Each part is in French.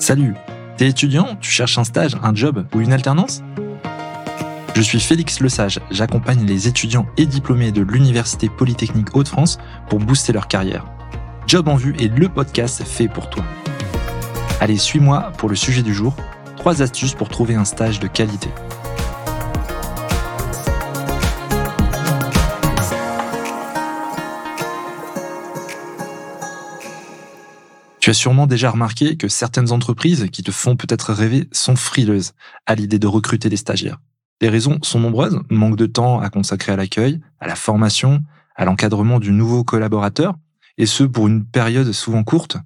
Salut, t'es étudiant, tu cherches un stage, un job ou une alternance? Je suis Félix Lesage, j'accompagne les étudiants et diplômés de l'Université Polytechnique Hauts-de-France pour booster leur carrière. Job en vue est le podcast fait pour toi. Allez, suis-moi pour le sujet du jour, trois astuces pour trouver un stage de qualité. Tu as sûrement déjà remarqué que certaines entreprises qui te font peut-être rêver sont frileuses à l'idée de recruter des stagiaires. Les raisons sont nombreuses, manque de temps à consacrer à l'accueil, à la formation, à l'encadrement du nouveau collaborateur, et ce pour une période souvent courte.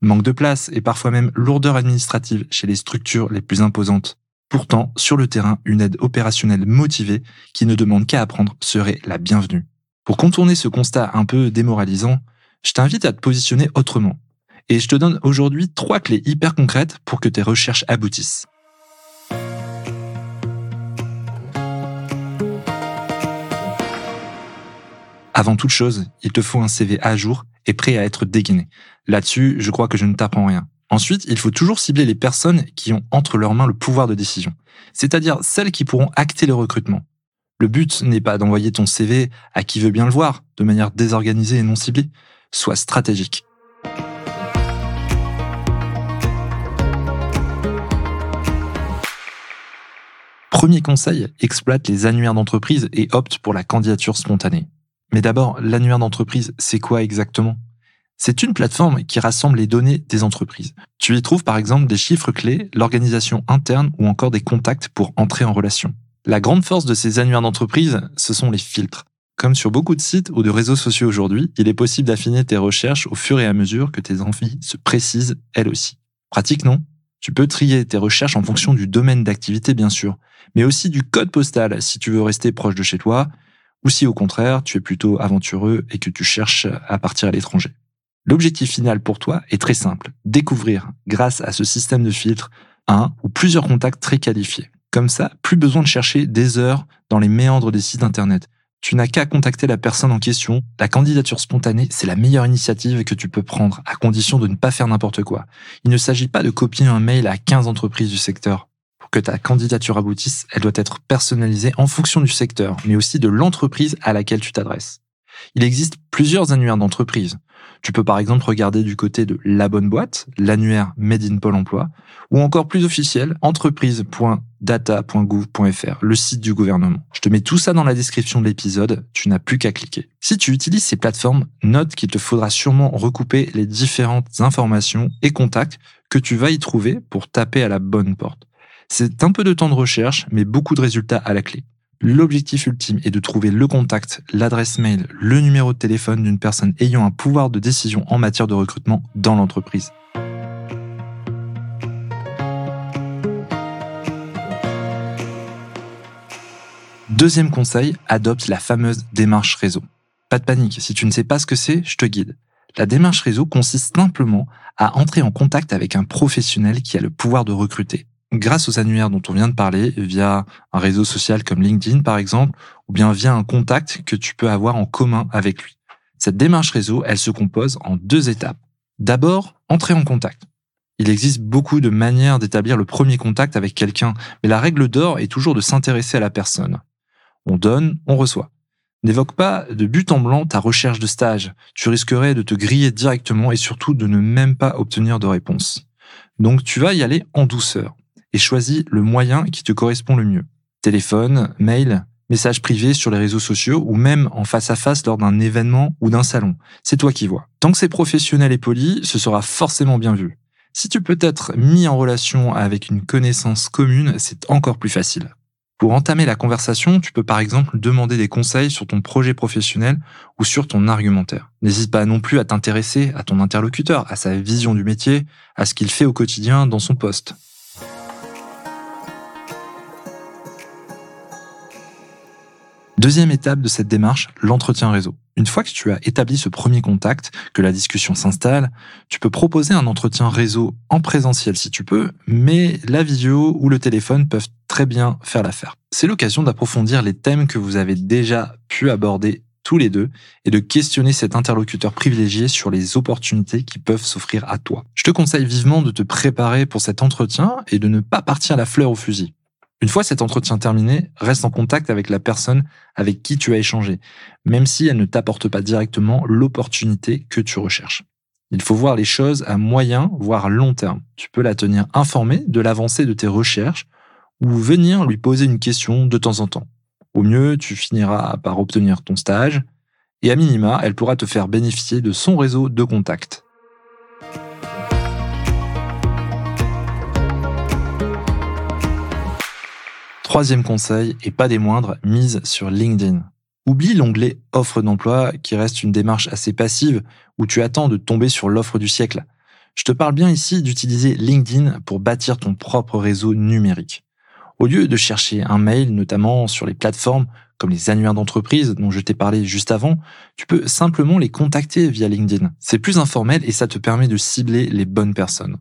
Manque de place et parfois même lourdeur administrative chez les structures les plus imposantes. Pourtant, sur le terrain, une aide opérationnelle motivée qui ne demande qu'à apprendre serait la bienvenue. Pour contourner ce constat un peu démoralisant, je t'invite à te positionner autrement et je te donne aujourd'hui trois clés hyper concrètes pour que tes recherches aboutissent. Avant toute chose, il te faut un CV à jour et prêt à être dégainé. Là-dessus, je crois que je ne t'apprends rien. Ensuite, il faut toujours cibler les personnes qui ont entre leurs mains le pouvoir de décision, c'est-à-dire celles qui pourront acter le recrutement. Le but n'est pas d'envoyer ton CV à qui veut bien le voir, de manière désorganisée et non ciblée. Sois stratégique. Premier conseil, exploite les annuaires d'entreprise et opte pour la candidature spontanée. Mais d'abord, l'annuaire d'entreprise, c'est quoi exactement? C'est une plateforme qui rassemble les données des entreprises. Tu y trouves par exemple des chiffres clés, l'organisation interne ou encore des contacts pour entrer en relation. La grande force de ces annuaires d'entreprise, ce sont les filtres. Comme sur beaucoup de sites ou de réseaux sociaux aujourd'hui, il est possible d'affiner tes recherches au fur et à mesure que tes envies se précisent elles aussi. Pratique, non? Tu peux trier tes recherches en fonction du domaine d'activité, bien sûr, mais aussi du code postal si tu veux rester proche de chez toi, ou si au contraire tu es plutôt aventureux et que tu cherches à partir à l'étranger. L'objectif final pour toi est très simple, découvrir, grâce à ce système de filtre, un ou plusieurs contacts très qualifiés. Comme ça, plus besoin de chercher des heures dans les méandres des sites internet. Tu n'as qu'à contacter la personne en question. La candidature spontanée, c'est la meilleure initiative que tu peux prendre, à condition de ne pas faire n'importe quoi. Il ne s'agit pas de copier un mail à 15 entreprises du secteur. Pour que ta candidature aboutisse, elle doit être personnalisée en fonction du secteur, mais aussi de l'entreprise à laquelle tu t'adresses. Il existe plusieurs annuaires d'entreprise. Tu peux par exemple regarder du côté de La Bonne Boîte, l'annuaire Made in Pôle emploi, ou encore plus officiel, entreprise.data.gouv.fr, le site du gouvernement. Je te mets tout ça dans la description de l'épisode, tu n'as plus qu'à cliquer. Si tu utilises ces plateformes, note qu'il te faudra sûrement recouper les différentes informations et contacts que tu vas y trouver pour taper à la bonne porte. C'est un peu de temps de recherche, mais beaucoup de résultats à la clé. L'objectif ultime est de trouver le contact, l'adresse mail, le numéro de téléphone d'une personne ayant un pouvoir de décision en matière de recrutement dans l'entreprise. Deuxième conseil, adopte la fameuse démarche réseau. Pas de panique, si tu ne sais pas ce que c'est, je te guide. La démarche réseau consiste simplement à entrer en contact avec un professionnel qui a le pouvoir de recruter grâce aux annuaires dont on vient de parler, via un réseau social comme LinkedIn par exemple, ou bien via un contact que tu peux avoir en commun avec lui. Cette démarche réseau, elle se compose en deux étapes. D'abord, entrer en contact. Il existe beaucoup de manières d'établir le premier contact avec quelqu'un, mais la règle d'or est toujours de s'intéresser à la personne. On donne, on reçoit. N'évoque pas de but en blanc ta recherche de stage. Tu risquerais de te griller directement et surtout de ne même pas obtenir de réponse. Donc tu vas y aller en douceur et choisis le moyen qui te correspond le mieux. Téléphone, mail, message privé sur les réseaux sociaux ou même en face à face lors d'un événement ou d'un salon. C'est toi qui vois. Tant que c'est professionnel et poli, ce sera forcément bien vu. Si tu peux être mis en relation avec une connaissance commune, c'est encore plus facile. Pour entamer la conversation, tu peux par exemple demander des conseils sur ton projet professionnel ou sur ton argumentaire. N'hésite pas non plus à t'intéresser à ton interlocuteur, à sa vision du métier, à ce qu'il fait au quotidien dans son poste. Deuxième étape de cette démarche, l'entretien réseau. Une fois que tu as établi ce premier contact, que la discussion s'installe, tu peux proposer un entretien réseau en présentiel si tu peux, mais la vidéo ou le téléphone peuvent très bien faire l'affaire. C'est l'occasion d'approfondir les thèmes que vous avez déjà pu aborder tous les deux et de questionner cet interlocuteur privilégié sur les opportunités qui peuvent s'offrir à toi. Je te conseille vivement de te préparer pour cet entretien et de ne pas partir la fleur au fusil. Une fois cet entretien terminé, reste en contact avec la personne avec qui tu as échangé, même si elle ne t'apporte pas directement l'opportunité que tu recherches. Il faut voir les choses à moyen, voire long terme. Tu peux la tenir informée de l'avancée de tes recherches ou venir lui poser une question de temps en temps. Au mieux, tu finiras par obtenir ton stage et à minima, elle pourra te faire bénéficier de son réseau de contacts. Troisième conseil, et pas des moindres, mise sur LinkedIn. Oublie l'onglet offre d'emploi qui reste une démarche assez passive où tu attends de tomber sur l'offre du siècle. Je te parle bien ici d'utiliser LinkedIn pour bâtir ton propre réseau numérique. Au lieu de chercher un mail, notamment sur les plateformes comme les annuaires d'entreprise dont je t'ai parlé juste avant, tu peux simplement les contacter via LinkedIn. C'est plus informel et ça te permet de cibler les bonnes personnes.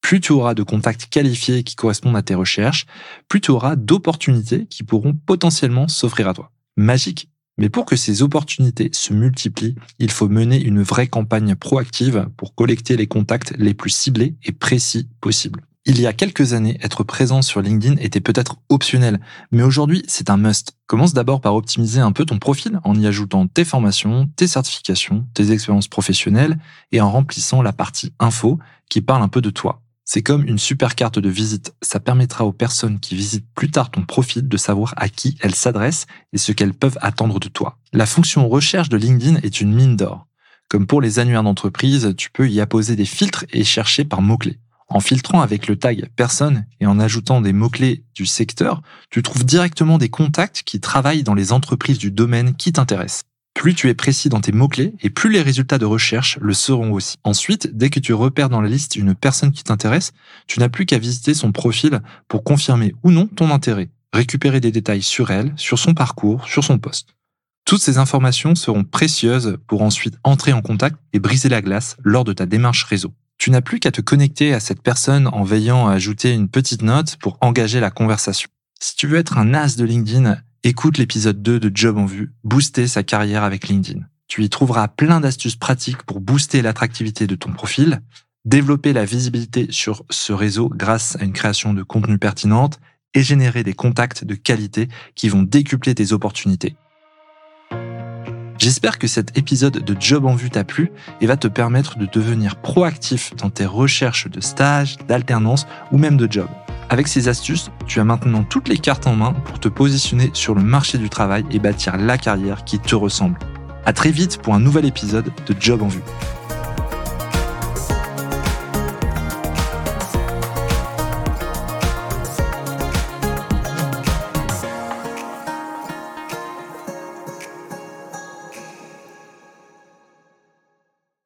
Plus tu auras de contacts qualifiés qui correspondent à tes recherches, plus tu auras d'opportunités qui pourront potentiellement s'offrir à toi. Magique. Mais pour que ces opportunités se multiplient, il faut mener une vraie campagne proactive pour collecter les contacts les plus ciblés et précis possibles. Il y a quelques années, être présent sur LinkedIn était peut-être optionnel, mais aujourd'hui, c'est un must. Commence d'abord par optimiser un peu ton profil en y ajoutant tes formations, tes certifications, tes expériences professionnelles et en remplissant la partie info qui parle un peu de toi. C'est comme une super carte de visite. Ça permettra aux personnes qui visitent plus tard ton profil de savoir à qui elles s'adressent et ce qu'elles peuvent attendre de toi. La fonction recherche de LinkedIn est une mine d'or. Comme pour les annuaires d'entreprise, tu peux y apposer des filtres et chercher par mots-clés. En filtrant avec le tag personne et en ajoutant des mots-clés du secteur, tu trouves directement des contacts qui travaillent dans les entreprises du domaine qui t'intéressent. Plus tu es précis dans tes mots-clés et plus les résultats de recherche le seront aussi. Ensuite, dès que tu repères dans la liste une personne qui t'intéresse, tu n'as plus qu'à visiter son profil pour confirmer ou non ton intérêt, récupérer des détails sur elle, sur son parcours, sur son poste. Toutes ces informations seront précieuses pour ensuite entrer en contact et briser la glace lors de ta démarche réseau. Tu n'as plus qu'à te connecter à cette personne en veillant à ajouter une petite note pour engager la conversation. Si tu veux être un as de LinkedIn, écoute l'épisode 2 de Job en vue, booster sa carrière avec LinkedIn. Tu y trouveras plein d'astuces pratiques pour booster l'attractivité de ton profil, développer la visibilité sur ce réseau grâce à une création de contenu pertinente et générer des contacts de qualité qui vont décupler tes opportunités. J'espère que cet épisode de Job en vue t'a plu et va te permettre de devenir proactif dans tes recherches de stage, d'alternance ou même de job. Avec ces astuces, tu as maintenant toutes les cartes en main pour te positionner sur le marché du travail et bâtir la carrière qui te ressemble. À très vite pour un nouvel épisode de Job en vue.